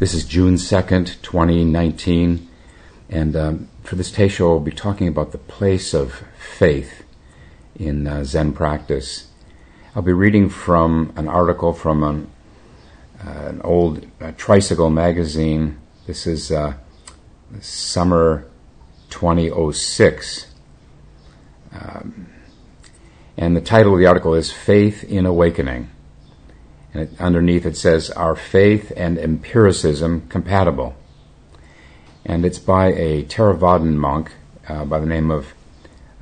This is June 2nd, 2019, and um, for this Teisho, I'll be talking about the place of faith in uh, Zen practice. I'll be reading from an article from an, uh, an old uh, tricycle magazine. This is uh, summer 2006. Um, and the title of the article is Faith in Awakening. And it, underneath it says, Are faith and empiricism compatible? And it's by a Theravadan monk uh, by the name of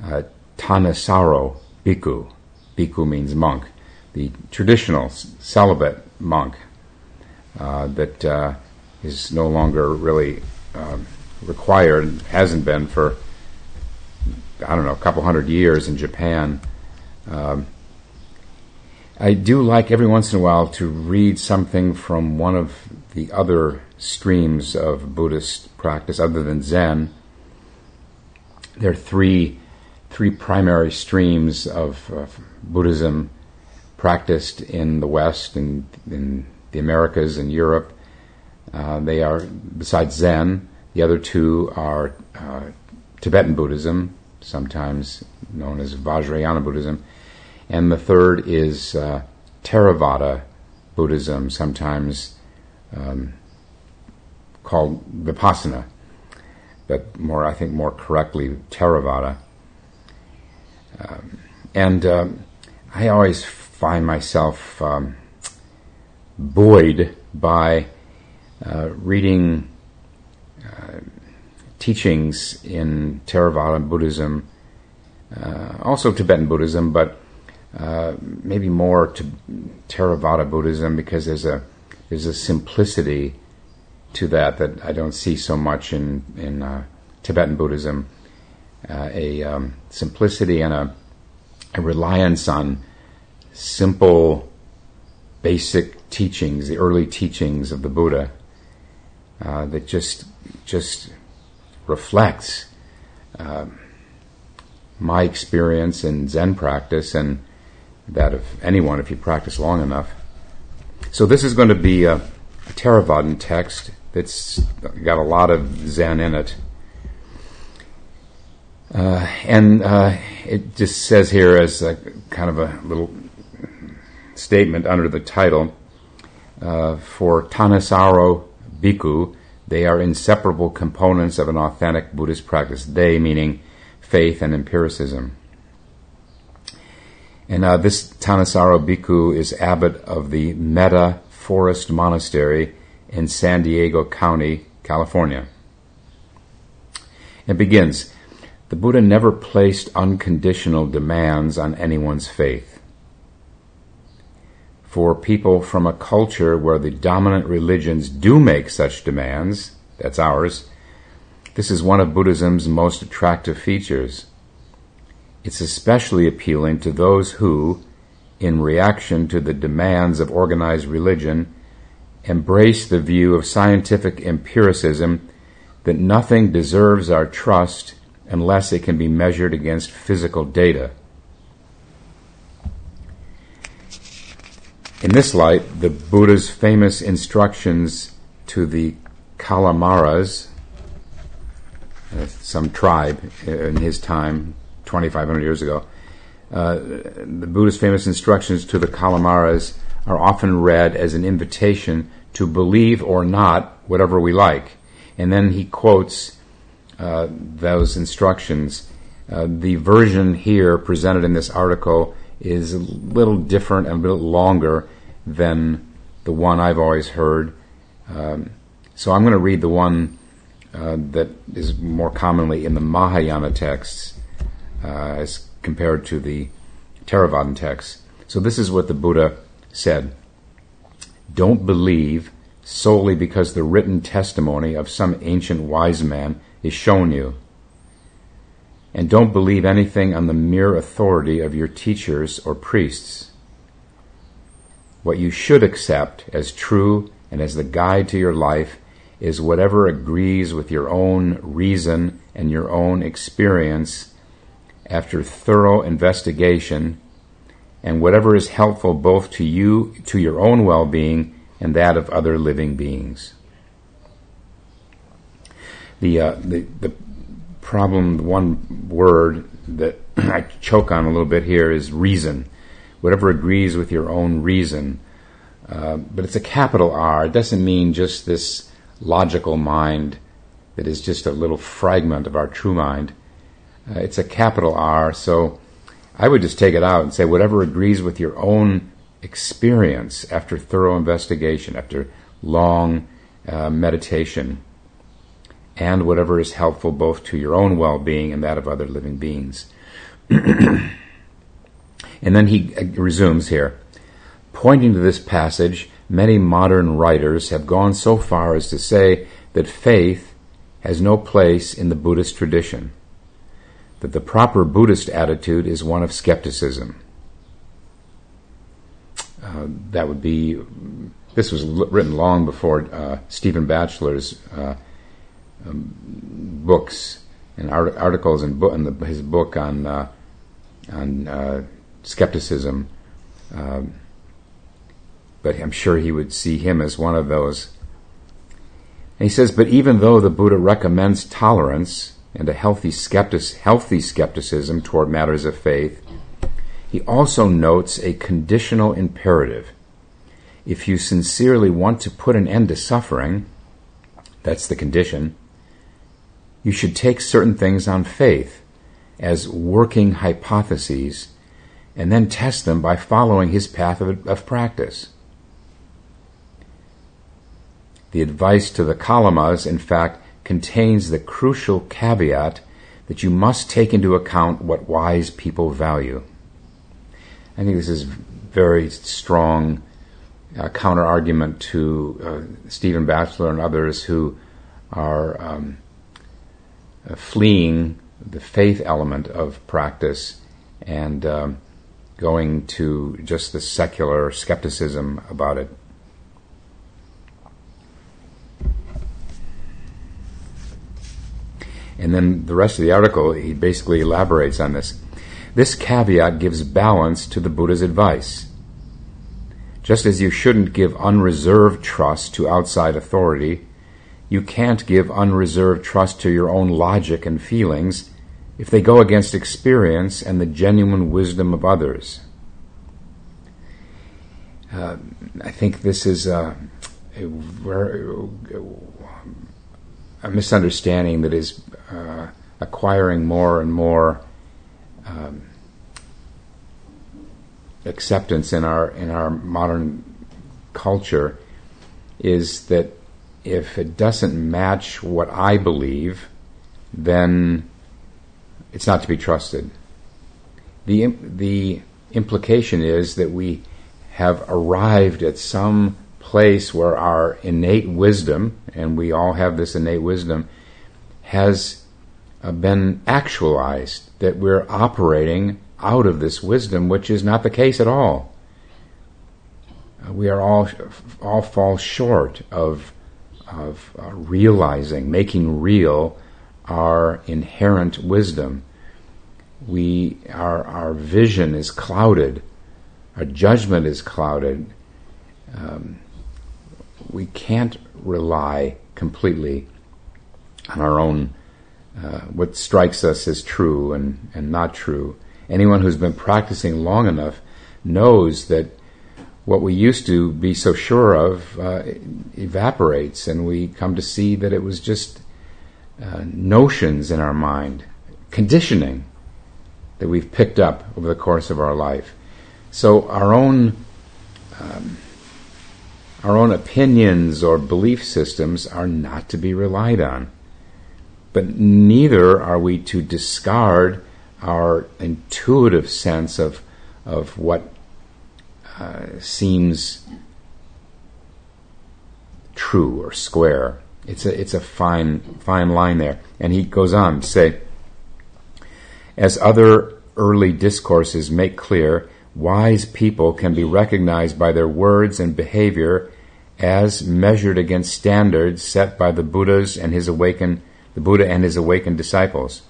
uh, Thanissaro Bhikkhu. Bhikkhu means monk. The traditional celibate monk uh, that uh, is no longer really um, required, hasn't been for, I don't know, a couple hundred years in Japan. Um, I do like every once in a while to read something from one of the other streams of Buddhist practice other than Zen. There are three, three primary streams of, of Buddhism practiced in the West and in the Americas and Europe. Uh, they are, besides Zen, the other two are uh, Tibetan Buddhism, sometimes known as Vajrayana Buddhism, and the third is uh, Theravada Buddhism, sometimes um, called Vipassana, but more, I think, more correctly, Theravada. Um, and um, I always find myself um, buoyed by uh, reading uh, teachings in Theravada Buddhism, uh, also Tibetan Buddhism, but uh, maybe more to Theravada Buddhism because there's a there's a simplicity to that that I don't see so much in in uh, Tibetan Buddhism. Uh, a um, simplicity and a, a, reliance on simple, basic teachings, the early teachings of the Buddha, uh, that just just reflects um, my experience in Zen practice and that of anyone if you practice long enough. So this is going to be a, a Theravadan text that's got a lot of Zen in it. Uh, and uh, it just says here as a kind of a little statement under the title uh, for Thanissaro Bhikkhu, they are inseparable components of an authentic Buddhist practice. They meaning faith and empiricism. And uh, this Thanissaro Bhikkhu is abbot of the Metta Forest Monastery in San Diego County, California. It begins The Buddha never placed unconditional demands on anyone's faith. For people from a culture where the dominant religions do make such demands, that's ours, this is one of Buddhism's most attractive features. It's especially appealing to those who, in reaction to the demands of organized religion, embrace the view of scientific empiricism that nothing deserves our trust unless it can be measured against physical data. In this light, the Buddha's famous instructions to the Kalamaras, uh, some tribe in his time, 2,500 years ago. Uh, the Buddha's famous instructions to the Kalamaras are often read as an invitation to believe or not whatever we like. And then he quotes uh, those instructions. Uh, the version here presented in this article is a little different and a little longer than the one I've always heard. Um, so I'm going to read the one uh, that is more commonly in the Mahayana texts uh, as compared to the Theravadan texts. So this is what the Buddha said. Don't believe solely because the written testimony of some ancient wise man is shown you. And don't believe anything on the mere authority of your teachers or priests. What you should accept as true and as the guide to your life is whatever agrees with your own reason and your own experience after thorough investigation, and whatever is helpful both to you, to your own well being, and that of other living beings. The, uh, the, the problem, the one word that I choke on a little bit here is reason. Whatever agrees with your own reason. Uh, but it's a capital R. It doesn't mean just this logical mind that is just a little fragment of our true mind. Uh, it's a capital R, so I would just take it out and say whatever agrees with your own experience after thorough investigation, after long uh, meditation, and whatever is helpful both to your own well being and that of other living beings. and then he uh, resumes here. Pointing to this passage, many modern writers have gone so far as to say that faith has no place in the Buddhist tradition, that the proper Buddhist attitude is one of skepticism. Uh, that would be, this was l- written long before uh, Stephen Batchelor's uh, um, books and art- articles and, bo- in the, his book on, uh, on uh, skepticism. Um, but I'm sure he would see him as one of those. And he says, but even though the Buddha recommends tolerance and a healthy, skeptic, healthy skepticism toward matters of faith, he also notes a conditional imperative. If you sincerely want to put an end to suffering, that's the condition, you should take certain things on faith as working hypotheses and then test them by following his path of, of practice. The advice to the Kalamas, in fact, contains the crucial caveat that you must take into account what wise people value. I think this is very strong uh, counter argument to uh, Stephen Batchelor and others who are um, uh, fleeing the faith element of practice and um, going to just the secular skepticism about it. And then the rest of the article, he basically elaborates on this. This caveat gives balance to the Buddha's advice. Just as you shouldn't give unreserved trust to outside authority, you can't give unreserved trust to your own logic and feelings if they go against experience and the genuine wisdom of others. Uh, I think this is a, a, a misunderstanding that is uh, acquiring more and more um, acceptance in our in our modern culture is that if it doesn't match what I believe, then it's not to be trusted. the The implication is that we have arrived at some place where our innate wisdom, and we all have this innate wisdom, has uh, been actualized, that we're operating out of this wisdom, which is not the case at all. Uh, we are all all fall short of of uh, realizing, making real our inherent wisdom. We our our vision is clouded, our judgment is clouded. Um, we can't rely completely on our own uh, what strikes us as true and, and not true. Anyone who's been practicing long enough knows that what we used to be so sure of uh, evaporates, and we come to see that it was just uh, notions in our mind, conditioning that we've picked up over the course of our life. So our own um, our own opinions or belief systems are not to be relied on. But neither are we to discard our intuitive sense of, of what uh, seems true or square. It's a, it's a fine, fine line there. And he goes on to say, as other early discourses make clear, wise people can be recognized by their words and behavior as measured against standards set by the Buddhas and his awakened the Buddha and his awakened disciples.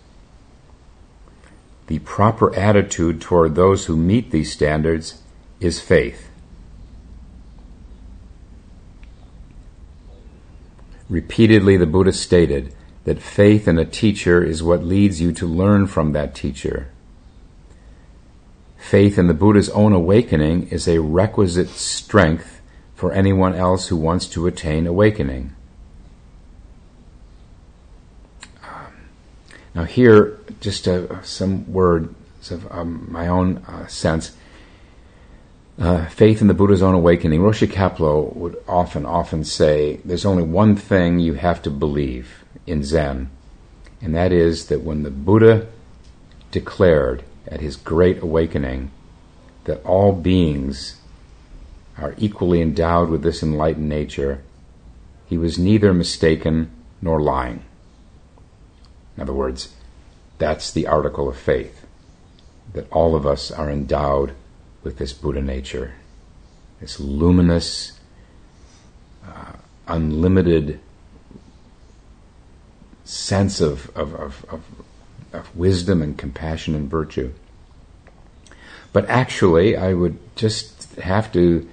The proper attitude toward those who meet these standards is faith. Repeatedly, the Buddha stated, that faith in a teacher is what leads you to learn from that teacher. Faith in the Buddha's own awakening is a requisite strength for anyone else who wants to attain awakening. Now, here, just uh, some words of um, my own uh, sense. Uh, faith in the Buddha's own awakening. Roshi Kapleau would often, often say, there's only one thing you have to believe in Zen, and that is that when the Buddha declared at his great awakening that all beings are equally endowed with this enlightened nature, he was neither mistaken nor lying. In other words, that's the article of faith that all of us are endowed with this Buddha nature, this luminous, uh, unlimited sense of, of, of, of, of wisdom and compassion and virtue. But actually, I would just have to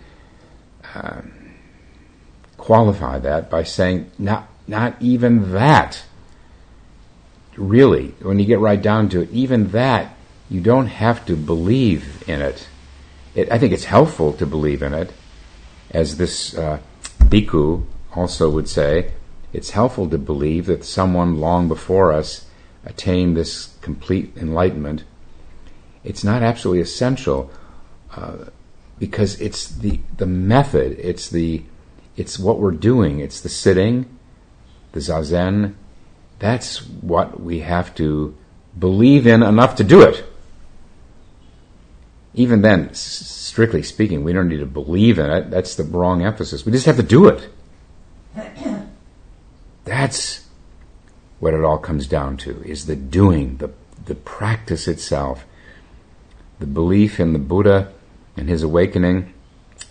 uh, qualify that by saying not, not even that really, when you get right down to it, even that, you don't have to believe in it. it I think it's helpful to believe in it, as this uh, bhikkhu also would say. It's helpful to believe that someone long before us attained this complete enlightenment. It's not absolutely essential uh, because it's the the method. It's the it's what we're doing. It's the sitting, the zazen, that's what we have to believe in enough to do it. Even then, strictly speaking, we don't need to believe in it. That's the wrong emphasis. We just have to do it. That's what it all comes down to is the doing, the, the practice itself. The belief in the Buddha and his awakening,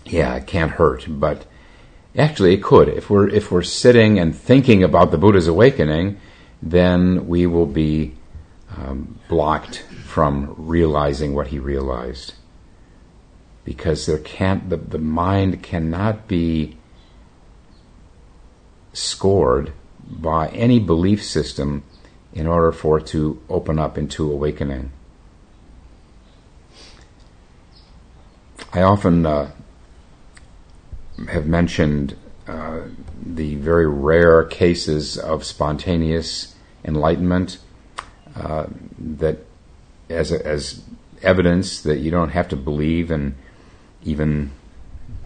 yeah, it can't hurt, but actually it could. If we're if we're sitting and thinking about the Buddha's awakening, then we will be um, blocked from realizing what he realized. Because there can't, the, the mind cannot be scored by any belief system in order for it to open up into awakening. I often uh, have mentioned uh, the very rare cases of spontaneous enlightenment uh, that as a, as evidence that you don't have to believe in even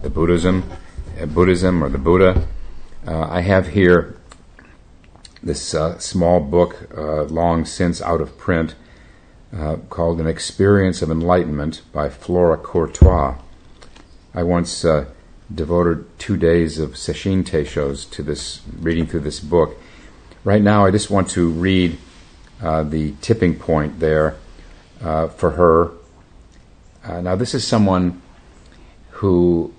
the Buddhism, uh, Buddhism or the Buddha. Uh, I have here this uh, small book, long since out of print, called "An Experience of Enlightenment" by Flora Courtois. I once devoted two days of Sesshin Teishos to this, reading through this book. Right now, I just want to read uh, the tipping point there uh, for her. Uh, now, this is someone who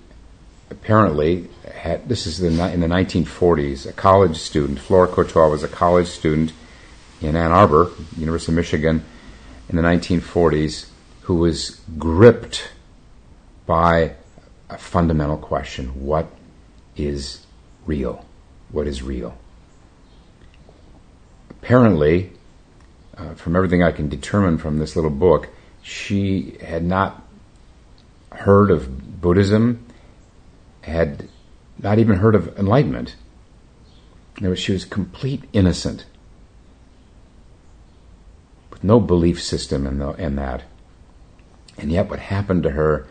apparently had, this is in the 1940s, a college student. Flora Courtois was a college student in Ann Arbor, University of Michigan, in the 1940s, who was gripped by a fundamental question what is real? What is real? Apparently, uh, from everything I can determine from this little book, she had not heard of Buddhism, had not even heard of enlightenment. She was complete innocent, with no belief system in, the, in that. And yet, what happened to her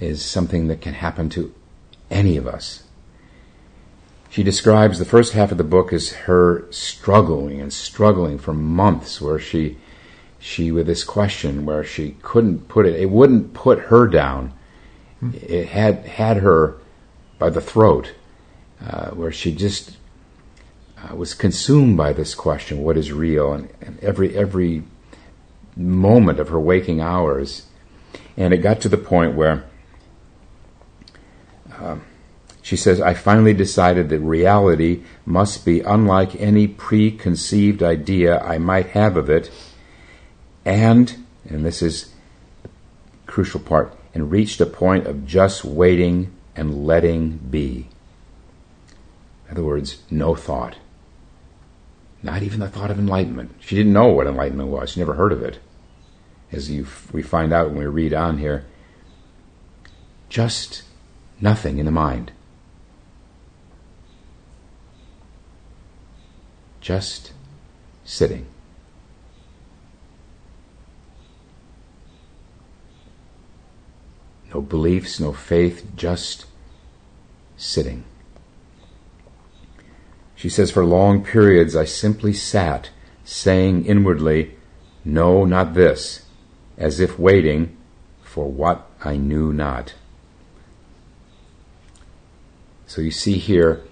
is something that can happen to any of us. She describes the first half of the book as her struggling and struggling for months, where she, she with this question where she couldn't put it, it wouldn't put her down. It had had her by the throat, uh, where she just uh, was consumed by this question: what is real? And, and every every moment of her waking hours, and it got to the point where um, she says, I finally decided that reality must be unlike any preconceived idea I might have of it, and, and this is the crucial part, and reached a point of just waiting and letting be. In other words, no thought. Not even the thought of enlightenment. She didn't know what enlightenment was. She never heard of it. As you, we find out when we read on here, just nothing in the mind. Just sitting. No beliefs, no faith, just sitting. She says, For long periods I simply sat, saying inwardly, No, not this, as if waiting for what I knew not. So you see here,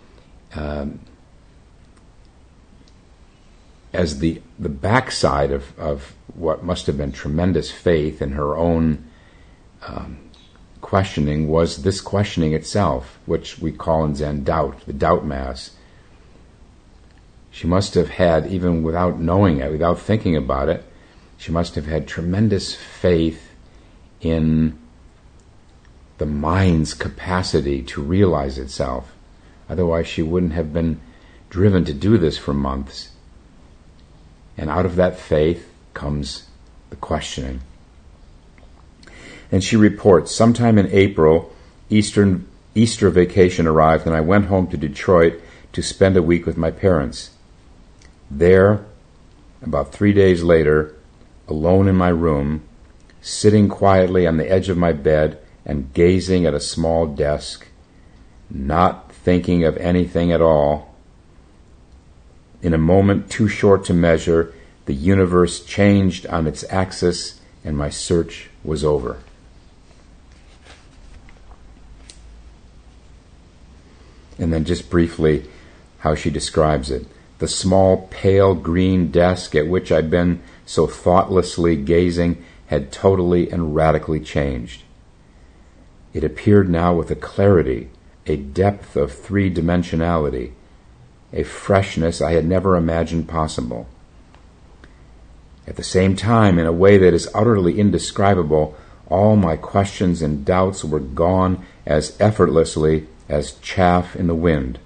um, as the, the backside of, of what must have been tremendous faith in her own um, questioning was this questioning itself, which we call in Zen doubt, the doubt mass. She must have had, even without knowing it, without thinking about it, she must have had tremendous faith in the mind's capacity to realize itself. Otherwise, she wouldn't have been driven to do this for months. And out of that faith comes the questioning. And she reports sometime in April, Eastern, Easter vacation arrived, and I went home to Detroit to spend a week with my parents. There, about three days later, alone in my room, sitting quietly on the edge of my bed and gazing at a small desk, not thinking of anything at all, in a moment too short to measure, the universe changed on its axis and my search was over. And then just briefly, how she describes it. The small, pale green desk at which I'd been so thoughtlessly gazing had totally and radically changed. It appeared now with a clarity, a depth of three dimensionality, a freshness I had never imagined possible. At the same time, in a way that is utterly indescribable, all my questions and doubts were gone as effortlessly as chaff in the wind.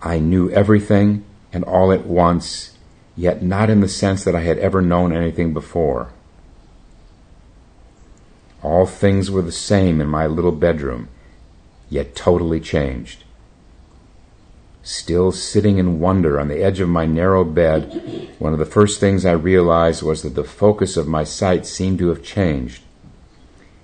I knew everything and all at once, yet not in the sense that I had ever known anything before. All things were the same in my little bedroom, yet totally changed. Still sitting in wonder on the edge of my narrow bed, one of the first things I realized was that the focus of my sight seemed to have changed.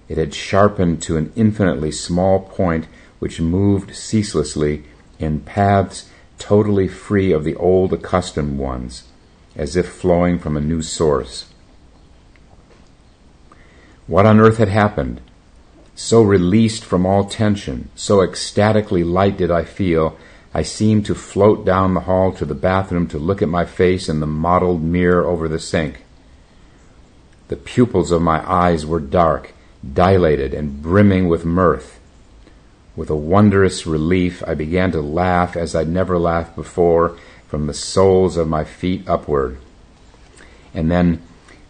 It had sharpened to an infinitely small point which moved ceaselessly in paths totally free of the old accustomed ones, as if flowing from a new source. What on earth had happened? So released from all tension, so ecstatically light did I feel, I seemed to float down the hall to the bathroom to look at my face in the mottled mirror over the sink. The pupils of my eyes were dark, dilated, and brimming with mirth. With a wondrous relief, I began to laugh as I'd never laughed before, from the soles of my feet upward. And then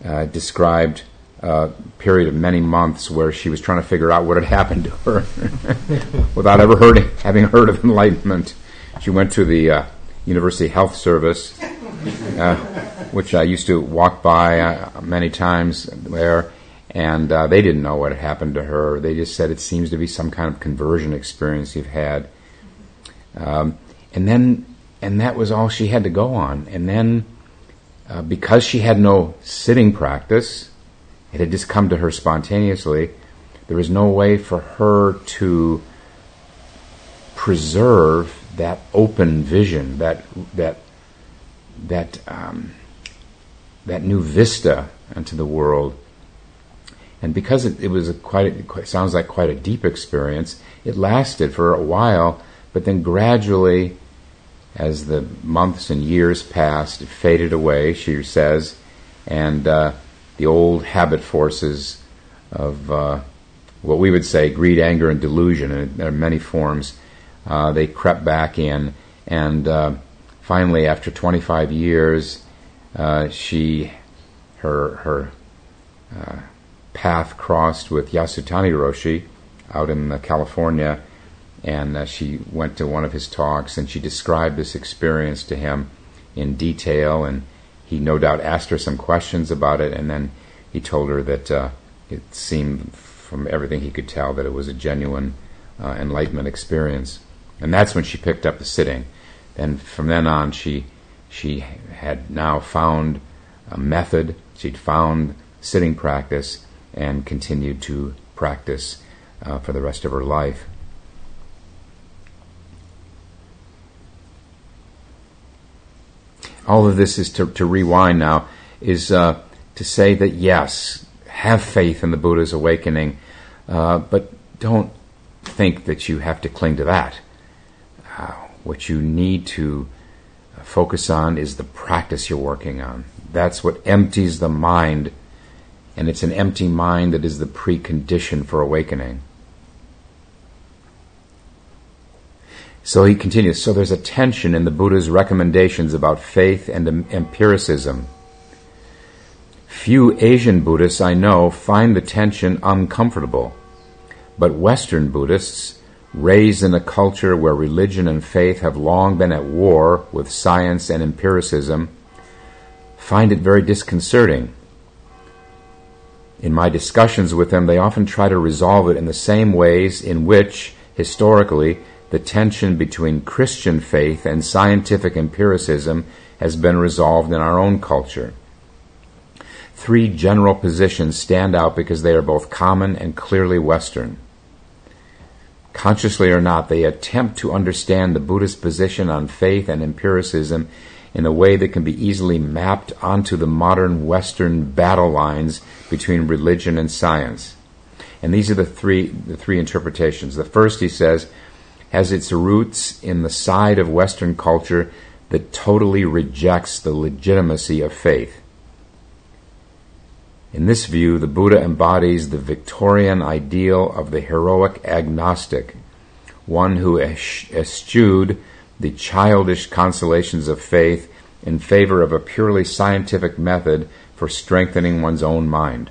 uh, described a period of many months where she was trying to figure out what had happened to her without ever heard, having heard of enlightenment. She went to the uh, University Health Service, uh, which I used to walk by uh, many times there, and uh, they didn't know what had happened to her. They just said it seems to be some kind of conversion experience you've had. Um, and then, and that was all she had to go on. And then, uh, because she had no sitting practice, it had just come to her spontaneously. There was no way for her to preserve that open vision, that that that um, that new vista into the world. And because it, it was a quite, a, sounds like quite a deep experience, it lasted for a while, but then gradually, as the months and years passed, it faded away. She says, and uh, the old habit forces of uh, what we would say greed, anger, and delusion, and there are many forms. Uh, they crept back in, and uh, finally, after 25 years, uh, she her her uh, path crossed with Yasutani Roshi out in uh, California, and she went to one of his talks, and she described this experience to him in detail, and he no doubt asked her some questions about it, and then he told her that uh, it seemed, from everything he could tell, that it was a genuine uh, enlightenment experience. And that's when she picked up the sitting. And from then on, she she had now found a method. She'd found sitting practice and continued to practice uh, for the rest of her life. All of this is to, to rewind now, is uh, to say that yes, have faith in the Buddha's awakening, uh, but don't think that you have to cling to that. Uh, what you need to focus on is the practice you're working on. That's what empties the mind, and it's an empty mind that is the precondition for awakening. So he continues. So there's a tension in the Buddha's recommendations about faith and empiricism. Few Asian Buddhists I know find the tension uncomfortable, but Western Buddhists, raised in a culture where religion and faith have long been at war with science and empiricism, find it very disconcerting. In my discussions with them, they often try to resolve it in the same ways in which, historically, the tension between Christian faith and scientific empiricism has been resolved in our own culture. Three general positions stand out because they are both common and clearly Western. Consciously or not, they attempt to understand the Buddhist position on faith and empiricism in a way that can be easily mapped onto the modern Western battle lines between religion and science. And these are the three, the three interpretations. The first, he says, has its roots in the side of Western culture that totally rejects the legitimacy of faith. In this view, the Buddha embodies the Victorian ideal of the heroic agnostic, one who eschewed the childish consolations of faith in favor of a purely scientific method for strengthening one's own mind.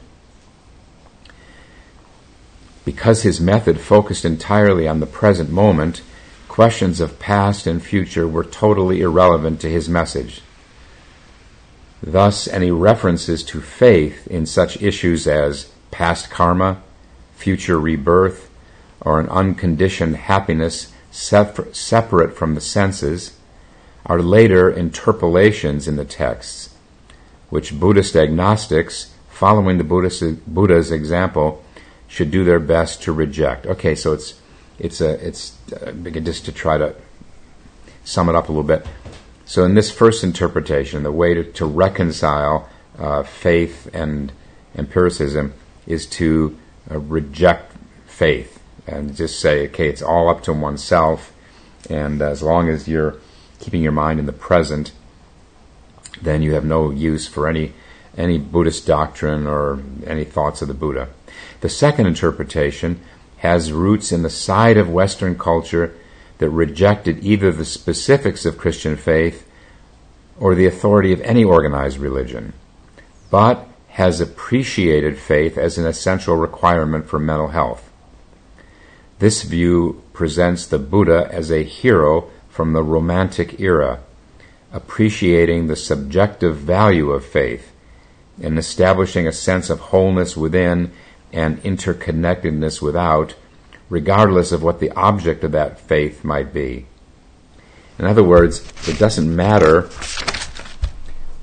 Because his method focused entirely on the present moment, questions of past and future were totally irrelevant to his message. Thus, any references to faith in such issues as past karma, future rebirth, or an unconditioned happiness separate from the senses are later interpolations in the texts, which Buddhist agnostics, following the Buddha's example, should do their best to reject. Okay, so it's it's a it's uh, just to try to sum it up a little bit. So in this first interpretation, the way to, to reconcile uh, faith and empiricism is to uh, reject faith and just say, okay, it's all up to oneself, and as long as you're keeping your mind in the present, then you have no use for any any Buddhist doctrine or any thoughts of the Buddha. The second interpretation has roots in the side of Western culture that rejected either the specifics of Christian faith or the authority of any organized religion, but has appreciated faith as an essential requirement for mental health. This view presents the Buddha as a hero from the Romantic era, appreciating the subjective value of faith and establishing a sense of wholeness within and interconnectedness without, regardless of what the object of that faith might be. In other words, it doesn't matter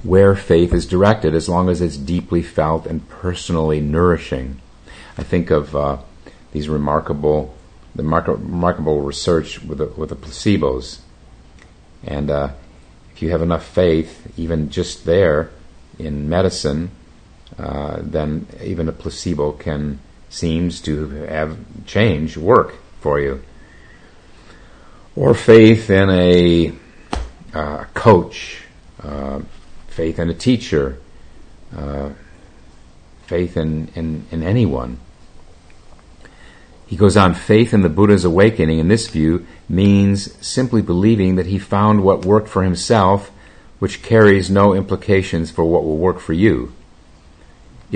where faith is directed as long as it's deeply felt and personally nourishing. I think of uh, these remarkable, the remarkable research with the, with the placebos, and uh, if you have enough faith, even just there in medicine, uh, then even a placebo can seems to have change work for you. Or faith in a uh, coach, uh, faith in a teacher, uh, faith in, in, in anyone. He goes on, faith in the Buddha's awakening in this view means simply believing that he found what worked for himself, which carries no implications for what will work for you.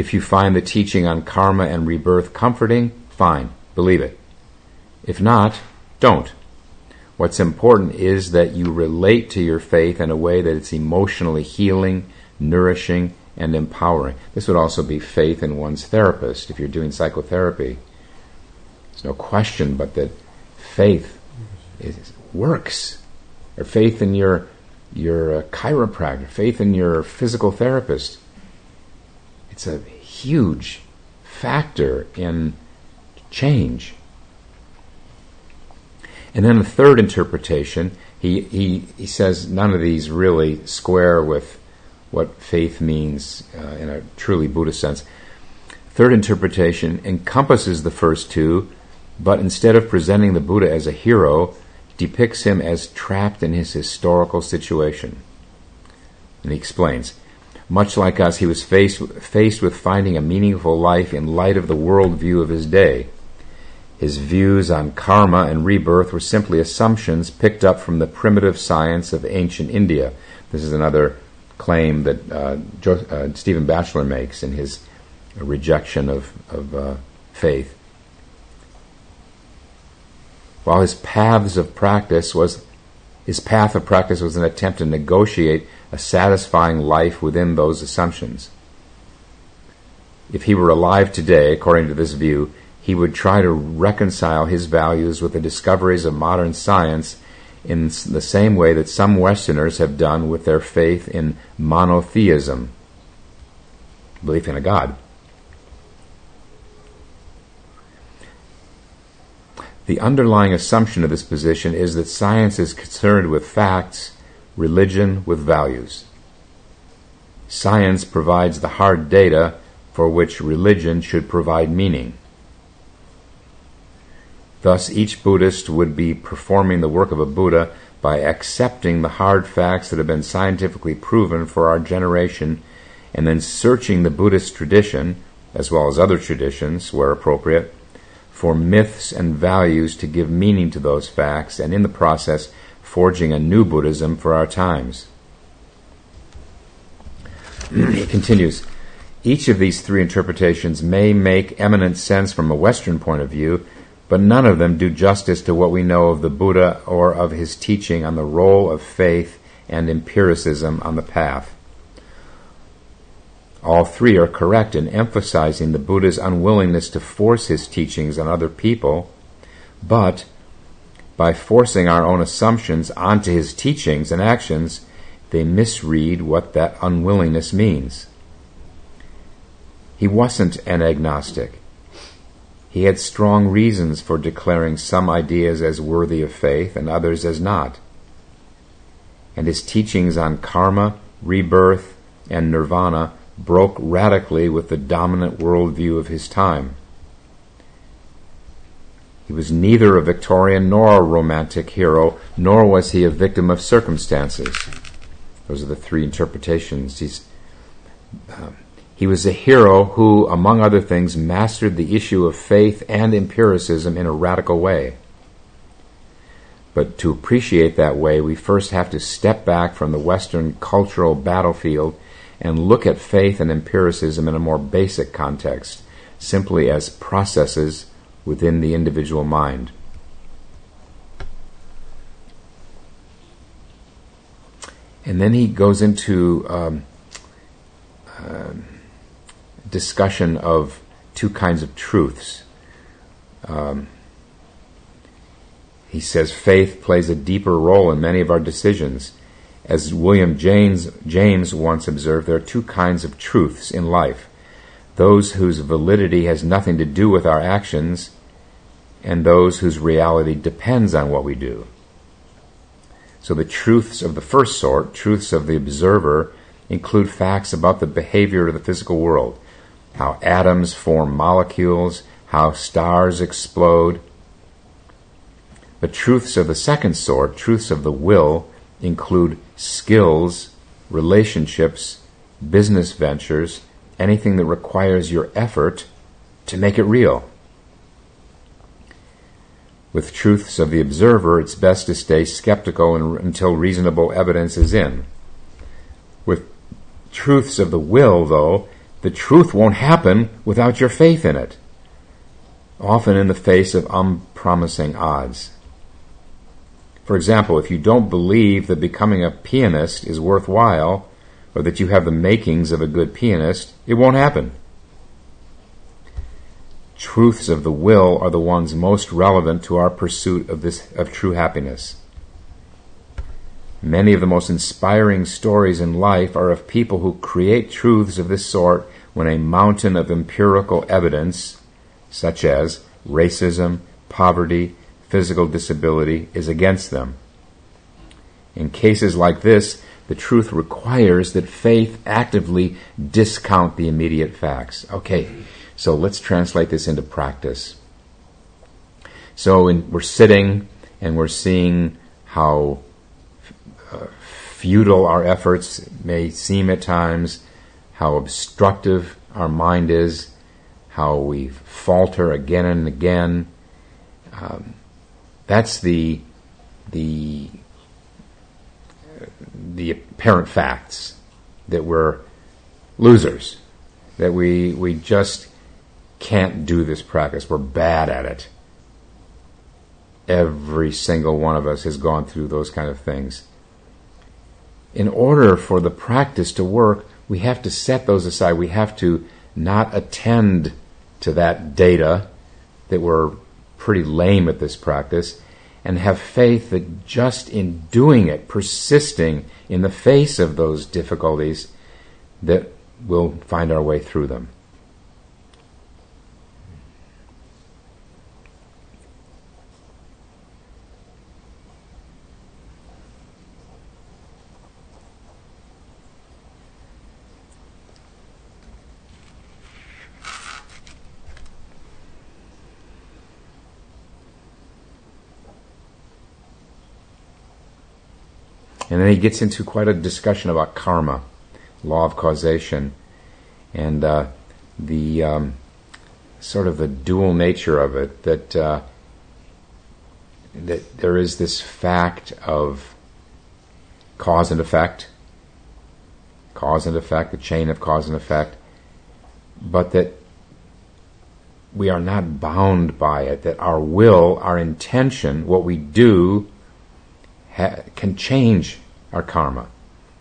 If you find the teaching on karma and rebirth comforting, fine, believe it. If not, don't. What's important is that you relate to your faith in a way that it's emotionally healing, nourishing, and empowering. This would also be faith in one's therapist if you're doing psychotherapy. There's no question but that faith is, works. Or faith in your your uh, chiropractor, faith in your physical therapist. It's a huge factor in change. And then the third interpretation, he, he, he says none of these really square with what faith means uh, in a truly Buddhist sense. Third interpretation encompasses the first two, but instead of presenting the Buddha as a hero, depicts him as trapped in his historical situation. And he explains much like us, he was faced, faced with finding a meaningful life in light of the worldview of his day. His views on karma and rebirth were simply assumptions picked up from the primitive science of ancient India. This is another claim that uh, jo- uh, Stephen Batchelor makes in his rejection of, of uh, faith. While his paths of practice was his path of practice was an attempt to negotiate a satisfying life within those assumptions. If he were alive today, according to this view, he would try to reconcile his values with the discoveries of modern science in the same way that some Westerners have done with their faith in monotheism, belief in a God. The underlying assumption of this position is that science is concerned with facts, religion with values. Science provides the hard data for which religion should provide meaning. Thus, each Buddhist would be performing the work of a Buddha by accepting the hard facts that have been scientifically proven for our generation and then searching the Buddhist tradition, as well as other traditions where appropriate, for myths and values to give meaning to those facts, and in the process, forging a new Buddhism for our times. he continues Each of these three interpretations may make eminent sense from a Western point of view, but none of them do justice to what we know of the Buddha or of his teaching on the role of faith and empiricism on the path. All three are correct in emphasizing the Buddha's unwillingness to force his teachings on other people, but by forcing our own assumptions onto his teachings and actions, they misread what that unwillingness means. He wasn't an agnostic. He had strong reasons for declaring some ideas as worthy of faith and others as not. And his teachings on karma, rebirth, and nirvana broke radically with the dominant worldview of his time. He was neither a Victorian nor a romantic hero, nor was he a victim of circumstances. Those are the three interpretations. He's, um, he was a hero who, among other things, mastered the issue of faith and empiricism in a radical way. But to appreciate that way, we first have to step back from the Western cultural battlefield and look at faith and empiricism in a more basic context, simply as processes within the individual mind. And then he goes into um, uh, discussion of two kinds of truths. Um, he says faith plays a deeper role in many of our decisions. As William James, James once observed, there are two kinds of truths in life those whose validity has nothing to do with our actions, and those whose reality depends on what we do. So the truths of the first sort, truths of the observer, include facts about the behavior of the physical world how atoms form molecules, how stars explode. The truths of the second sort, truths of the will, include skills, relationships, business ventures, anything that requires your effort to make it real. With truths of the observer, it's best to stay skeptical until reasonable evidence is in. With truths of the will, though, the truth won't happen without your faith in it, often in the face of unpromising odds. For example, if you don't believe that becoming a pianist is worthwhile, or that you have the makings of a good pianist, it won't happen. Truths of the will are the ones most relevant to our pursuit of this of true happiness. Many of the most inspiring stories in life are of people who create truths of this sort when a mountain of empirical evidence, such as racism, poverty, physical disability, is against them. In cases like this, the truth requires that faith actively discount the immediate facts. Okay, so let's translate this into practice. So in, we're sitting and we're seeing how uh, futile our efforts may seem at times, how obstructive our mind is, how we falter again and again. Um, that's the the the apparent facts that we're losers, that we we just can't do this practice. We're bad at it. Every single one of us has gone through those kind of things in order for the practice to work, we have to set those aside. We have to not attend to that data that we're pretty lame at this practice and have faith that just in doing it, persisting in the face of those difficulties, that we'll find our way through them. And then he gets into quite a discussion about karma, law of causation, and uh, the um, sort of the dual nature of it. That uh, that there is this fact of cause and effect, cause and effect, the chain of cause and effect, but that we are not bound by it. That our will, our intention, what we do ha- can change our karma.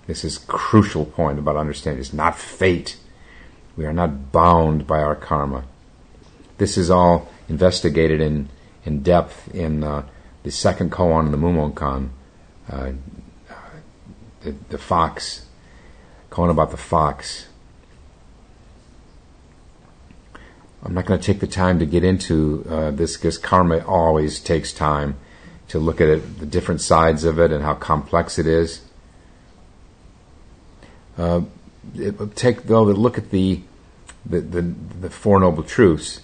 This is crucial point about understanding. It's not fate. We are not bound by our karma. This is all investigated in, in depth in uh, the second koan in the Mumonkan, uh, the, the fox, koan about the fox. I'm not going to take the time to get into uh, this because karma always takes time to look at it, the different sides of it and how complex it is. Uh, it, take though the look at the the, the, the four noble truths.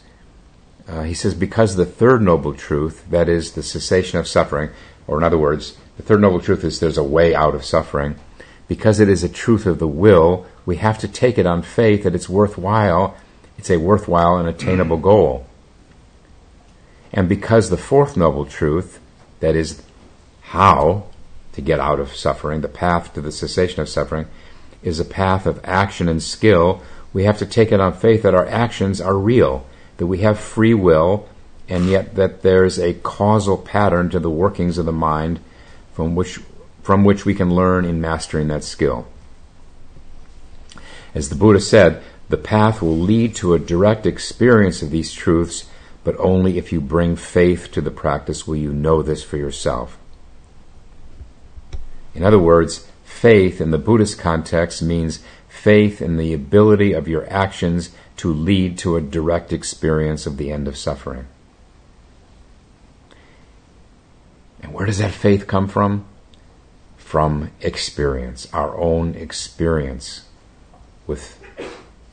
Uh, he says because the third noble truth, that is the cessation of suffering, or in other words, the third noble truth is there's a way out of suffering. Because it is a truth of the will, we have to take it on faith that it's worthwhile. It's a worthwhile and attainable goal. And because the fourth noble truth that is, how to get out of suffering, the path to the cessation of suffering, is a path of action and skill. We have to take it on faith that our actions are real, that we have free will, and yet that there's a causal pattern to the workings of the mind from which, from which we can learn in mastering that skill. As the Buddha said, the path will lead to a direct experience of these truths but only if you bring faith to the practice will you know this for yourself. In other words, faith in the Buddhist context means faith in the ability of your actions to lead to a direct experience of the end of suffering. And where does that faith come from? From experience, our own experience with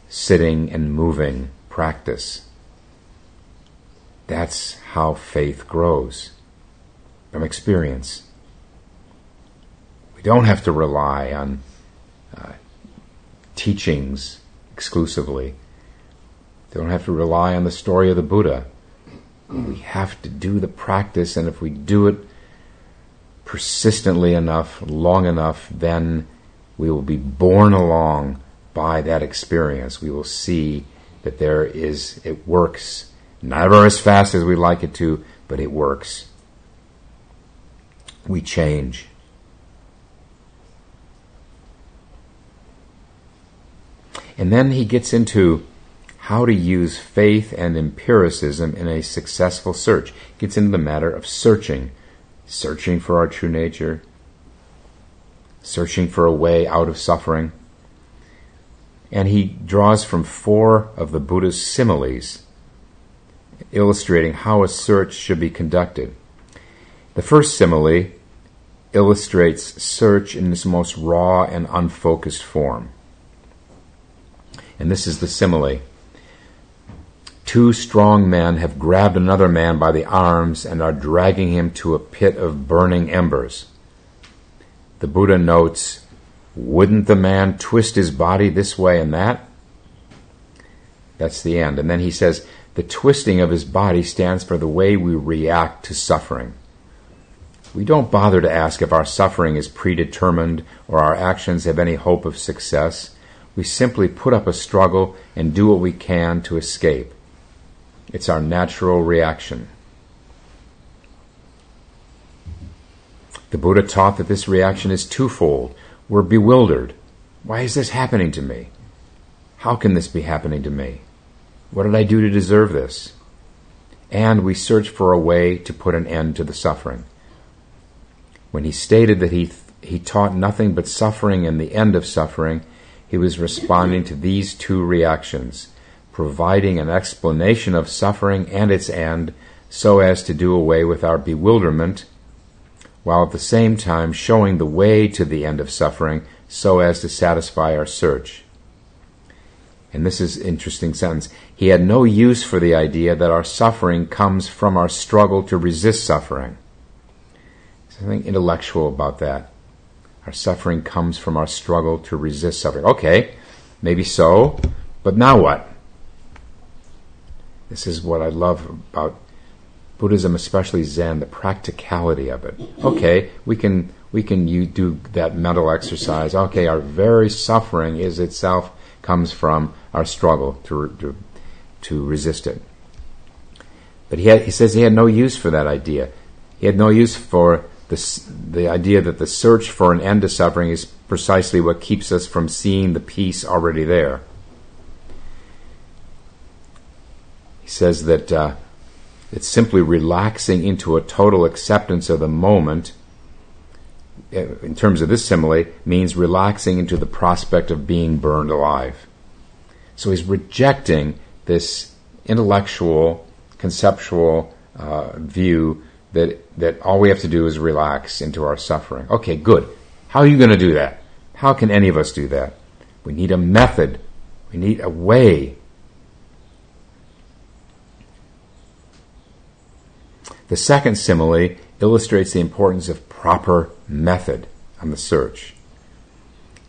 sitting and moving practice. That's how faith grows from experience. We don't have to rely on uh, teachings exclusively. We don't have to rely on the story of the Buddha. We have to do the practice, and if we do it persistently enough, long enough, then we will be borne along by that experience. We will see that there is, it works Never as fast as we'd like it to, but it works. we change. And then he gets into how to use faith and empiricism in a successful search. Gets into the matter of searching, searching for our true nature, searching for a way out of suffering. And he draws from four of the Buddha's similes, illustrating how a search should be conducted. The first simile illustrates search in its most raw and unfocused form. And this is the simile. Two strong men have grabbed another man by the arms and are dragging him to a pit of burning embers. The Buddha notes, wouldn't the man twist his body this way and that? That's the end. And then he says, the twisting of his body stands for the way we react to suffering. We don't bother to ask if our suffering is predetermined or our actions have any hope of success. We simply put up a struggle and do what we can to escape. It's our natural reaction. The Buddha taught that this reaction is twofold. We're bewildered. Why is this happening to me? How can this be happening to me? What did I do to deserve this? And we search for a way to put an end to the suffering. When he stated that he, he taught nothing but suffering and the end of suffering, he was responding to these two reactions, providing an explanation of suffering and its end so as to do away with our bewilderment, while at the same time showing the way to the end of suffering so as to satisfy our search. And this is interesting sentence. He had no use for the idea that our suffering comes from our struggle to resist suffering. Something intellectual about that. Our suffering comes from our struggle to resist suffering. Okay, maybe so, but now what? This is what I love about Buddhism, especially Zen, the practicality of it. Okay, we can we can you do that mental exercise. Okay, our very suffering is itself comes from our struggle to to, to resist it. But he had, he says he had no use for that idea. He had no use for the, the idea that the search for an end to suffering is precisely what keeps us from seeing the peace already there. He says that uh, it's simply relaxing into a total acceptance of the moment, uh, in terms of this simile, means relaxing into the prospect of being burned alive. So he's rejecting this intellectual, conceptual uh, view that that all we have to do is relax into our suffering. Okay, good. How are you going to do that? How can any of us do that? We need a method. We need a way. The second simile illustrates the importance of proper method on the search.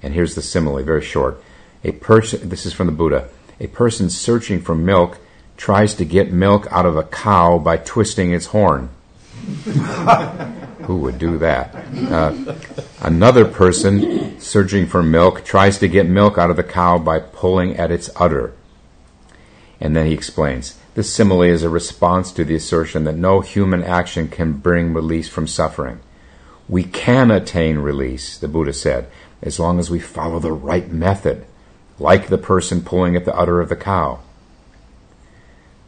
And here's the simile, very short. A person, this is from the Buddha, a person searching for milk tries to get milk out of a cow by twisting its horn. Who would do that? Uh, another person searching for milk tries to get milk out of the cow by pulling at its udder. And then he explains this simile is a response to the assertion that no human action can bring release from suffering. We can attain release, the Buddha said, as long as we follow the right method, like the person pulling at the udder of the cow.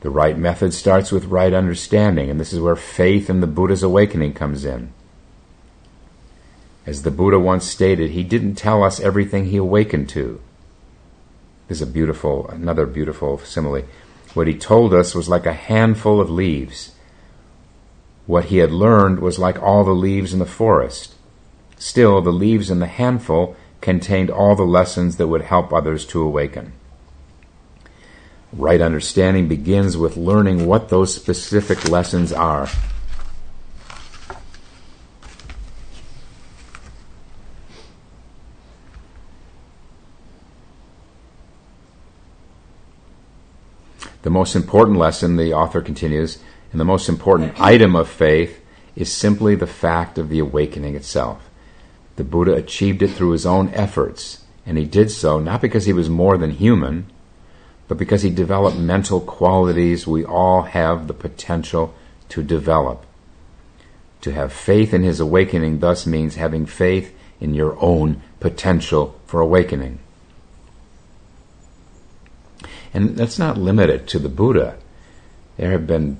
The right method starts with right understanding, and this is where faith in the Buddha's awakening comes in. As the Buddha once stated, he didn't tell us everything he awakened to. This is a beautiful, another beautiful simile. What he told us was like a handful of leaves. What he had learned was like all the leaves in the forest. Still, the leaves in the handful contained all the lessons that would help others to awaken. Right understanding begins with learning what those specific lessons are. The most important lesson, the author continues, and the most important item of faith is simply the fact of the awakening itself. The Buddha achieved it through his own efforts, and he did so not because he was more than human, but because he developed mental qualities we all have the potential to develop. To have faith in his awakening thus means having faith in your own potential for awakening. And that's not limited to the Buddha. There have been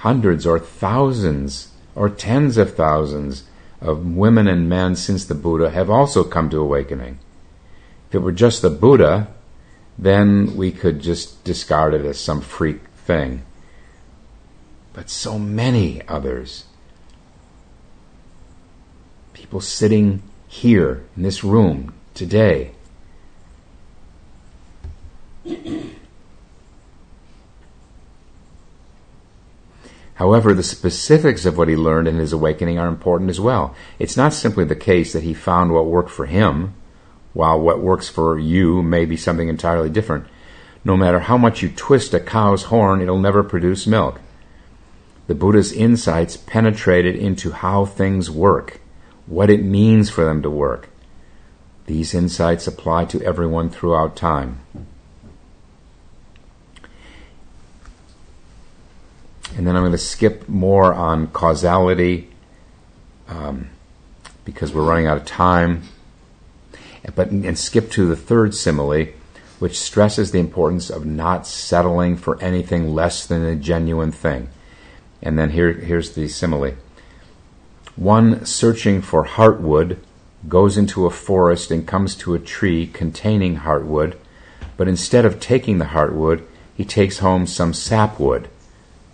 hundreds or thousands or tens of thousands of women and men since the Buddha have also come to awakening. If it were just the Buddha, then we could just discard it as some freak thing. But so many others. People sitting here in this room today. However, the specifics of what he learned in his awakening are important as well. It's not simply the case that he found what worked for him, while what works for you may be something entirely different. No matter how much you twist a cow's horn, it'll never produce milk. The Buddha's insights penetrated into how things work, what it means for them to work. These insights apply to everyone throughout time. And then I'm going to skip more on causality um, because we're running out of time. But and skip to the third simile, which stresses the importance of not settling for anything less than a genuine thing. And then here, here's the simile. One searching for heartwood goes into a forest and comes to a tree containing heartwood, but instead of taking the heartwood, he takes home some sapwood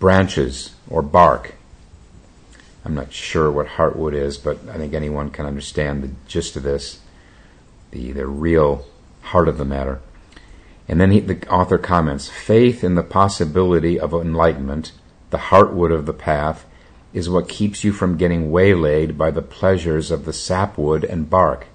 branches or bark. I'm not sure what heartwood is, but I think anyone can understand the gist of this, the, the real heart of the matter. And then he, the author comments faith in the possibility of enlightenment, the heartwood of the path, is what keeps you from getting waylaid by the pleasures of the sapwood and bark.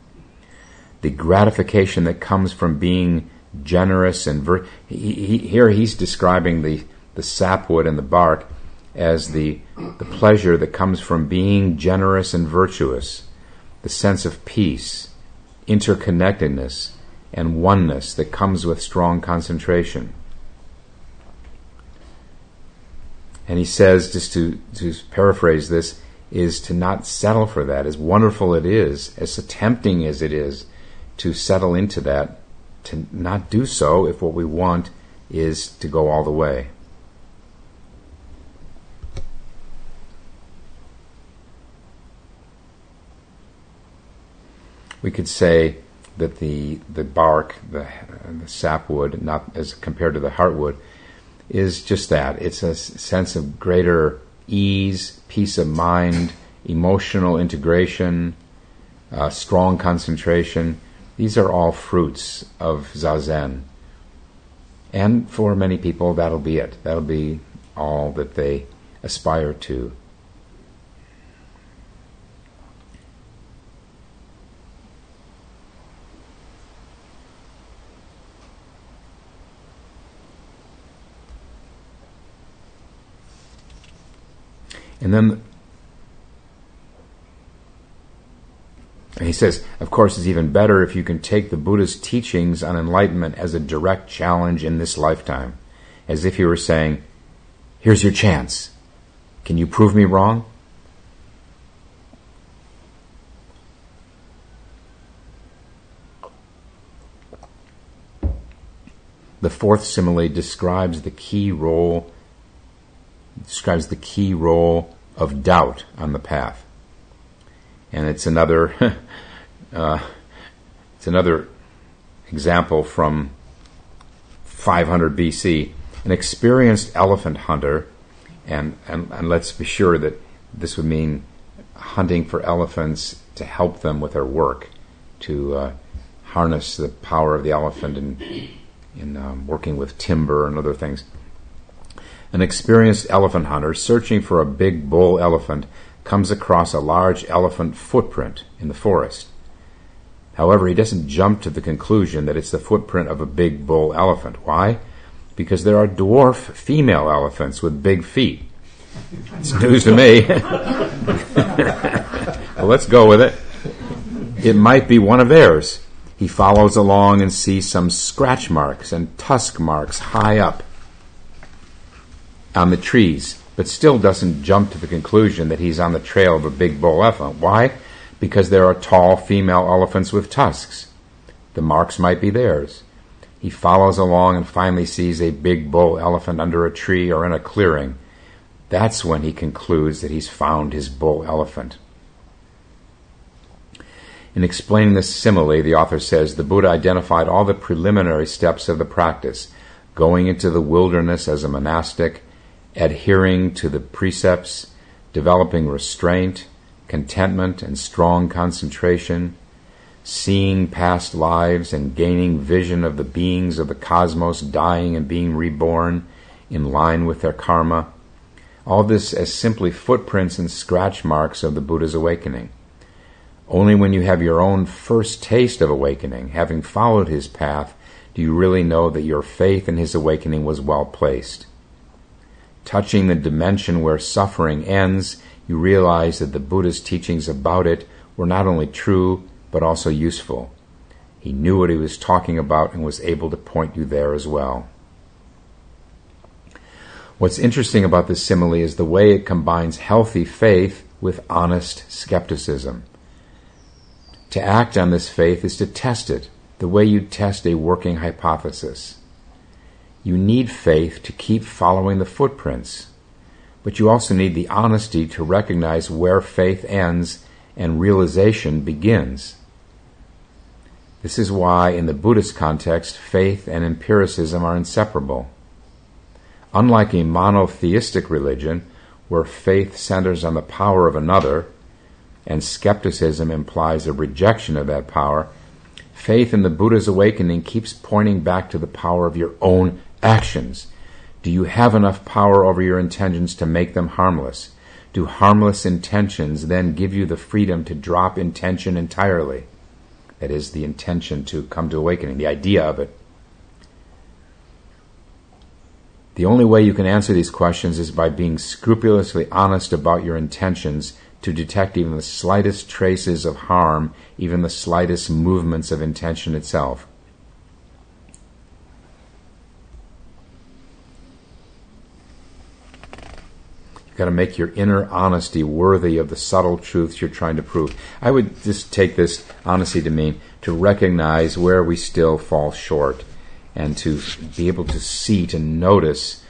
The gratification that comes from being generous and ver- he, he, here he's describing the the sapwood and the bark as the, the pleasure that comes from being generous and virtuous, the sense of peace, interconnectedness, and oneness that comes with strong concentration. And he says, just to, to paraphrase this, is to not settle for that. As wonderful it is, as tempting as it is to settle into that, to not do so if what we want is to go all the way. We could say that the the bark, the, the sapwood, not as compared to the heartwood, is just that. It's a sense of greater ease, peace of mind, emotional integration, uh, strong concentration. These are all fruits of zazen. And for many people, that'll be it. That'll be all that they aspire to. And then he says, of course, it's even better if you can take the Buddha's teachings on enlightenment as a direct challenge in this lifetime, as if he were saying, Here's your chance. Can you prove me wrong? The fourth simile describes the key role describes the key role of doubt on the path. And it's another, uh, it's another example from 500 BC. An experienced elephant hunter, and, and, and let's be sure that this would mean hunting for elephants to help them with their work, to uh, harness the power of the elephant in, in um, working with timber and other things. An experienced elephant hunter searching for a big bull elephant comes across a large elephant footprint in the forest. However, he doesn't jump to the conclusion that it's the footprint of a big bull elephant. Why? Because there are dwarf female elephants with big feet. It's news to me. well, let's go with it. It might be one of theirs. He follows along and sees some scratch marks and tusk marks high up on the trees, but still doesn't jump to the conclusion that he's on the trail of a big bull elephant. Why? Because there are tall female elephants with tusks. The marks might be theirs. He follows along and finally sees a big bull elephant under a tree or in a clearing. That's when he concludes that he's found his bull elephant. In explaining this simile, the author says the Buddha identified all the preliminary steps of the practice going into the wilderness as a monastic, adhering to the precepts, developing restraint, contentment, and strong concentration, seeing past lives and gaining vision of the beings of the cosmos dying and being reborn in line with their karma. All this as simply footprints and scratch marks of the Buddha's awakening. Only when you have your own first taste of awakening, having followed his path, do you really know that your faith in his awakening was well placed. Touching the dimension where suffering ends, you realize that the Buddha's teachings about it were not only true, but also useful. He knew what he was talking about and was able to point you there as well. What's interesting about this simile is the way it combines healthy faith with honest skepticism. To act on this faith is to test it, the way you test a working hypothesis. You need faith to keep following the footprints, but you also need the honesty to recognize where faith ends and realization begins. This is why, in the Buddhist context, faith and empiricism are inseparable. Unlike a monotheistic religion, where faith centers on the power of another, and skepticism implies a rejection of that power, faith in the Buddha's awakening keeps pointing back to the power of your own actions. Do you have enough power over your intentions to make them harmless? Do harmless intentions then give you the freedom to drop intention entirely? That is, the intention to come to awakening, the idea of it. The only way you can answer these questions is by being scrupulously honest about your intentions to detect even the slightest traces of harm, even the slightest movements of intention itself. You've got to make your inner honesty worthy of the subtle truths you're trying to prove. I would just take this honesty to mean to recognize where we still fall short and to be able to see, to notice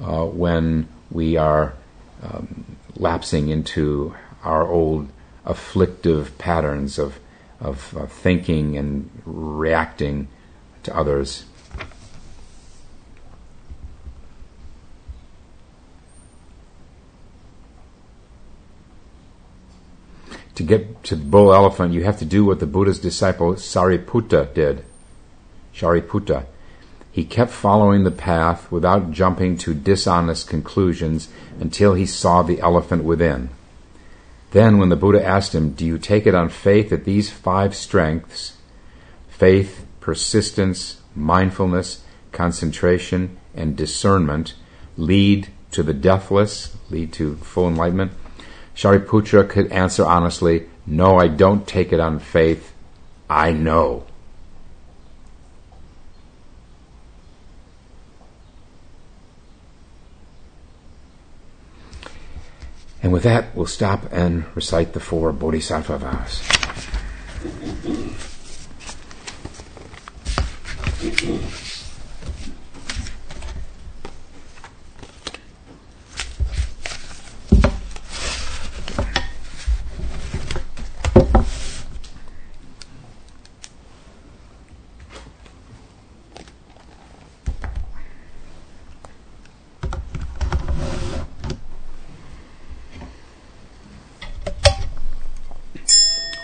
uh, when we are um, lapsing into our old afflictive patterns of, of uh, thinking and reacting to others. To get to the bull elephant, you have to do what the Buddha's disciple Sariputta did. Sariputta. He kept following the path without jumping to dishonest conclusions until he saw the elephant within. Then, when the Buddha asked him, Do you take it on faith that these five strengths faith, persistence, mindfulness, concentration, and discernment lead to the deathless, lead to full enlightenment? Shariputra could answer honestly, No, I don't take it on faith. I know. And with that, we'll stop and recite the four Bodhisattva vows.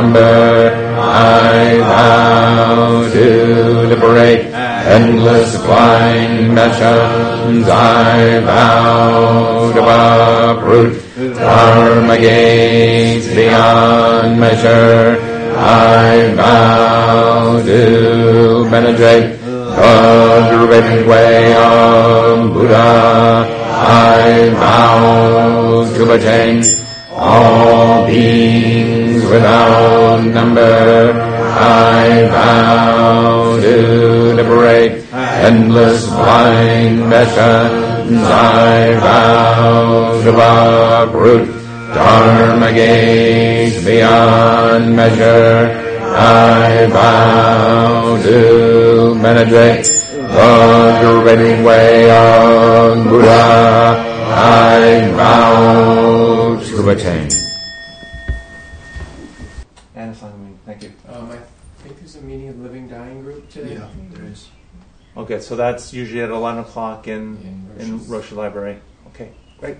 number, I vow to liberate endless blind passions I vow to uproot, dharma gates beyond measure I vow to penetrate the driven way of Buddha. I vow to attain all beings without number. I vow to liberate endless blind passions. I vow to uproot Dharma gates beyond measure. I vow to penetrate the great way of Buddha. I vow to attain. And a thank you. Um, I think there's a meeting of the Living Dying group today. Yeah, there is. Okay, so that's usually at 11 o'clock in, In in Roche's. Roche Library. Okay, great.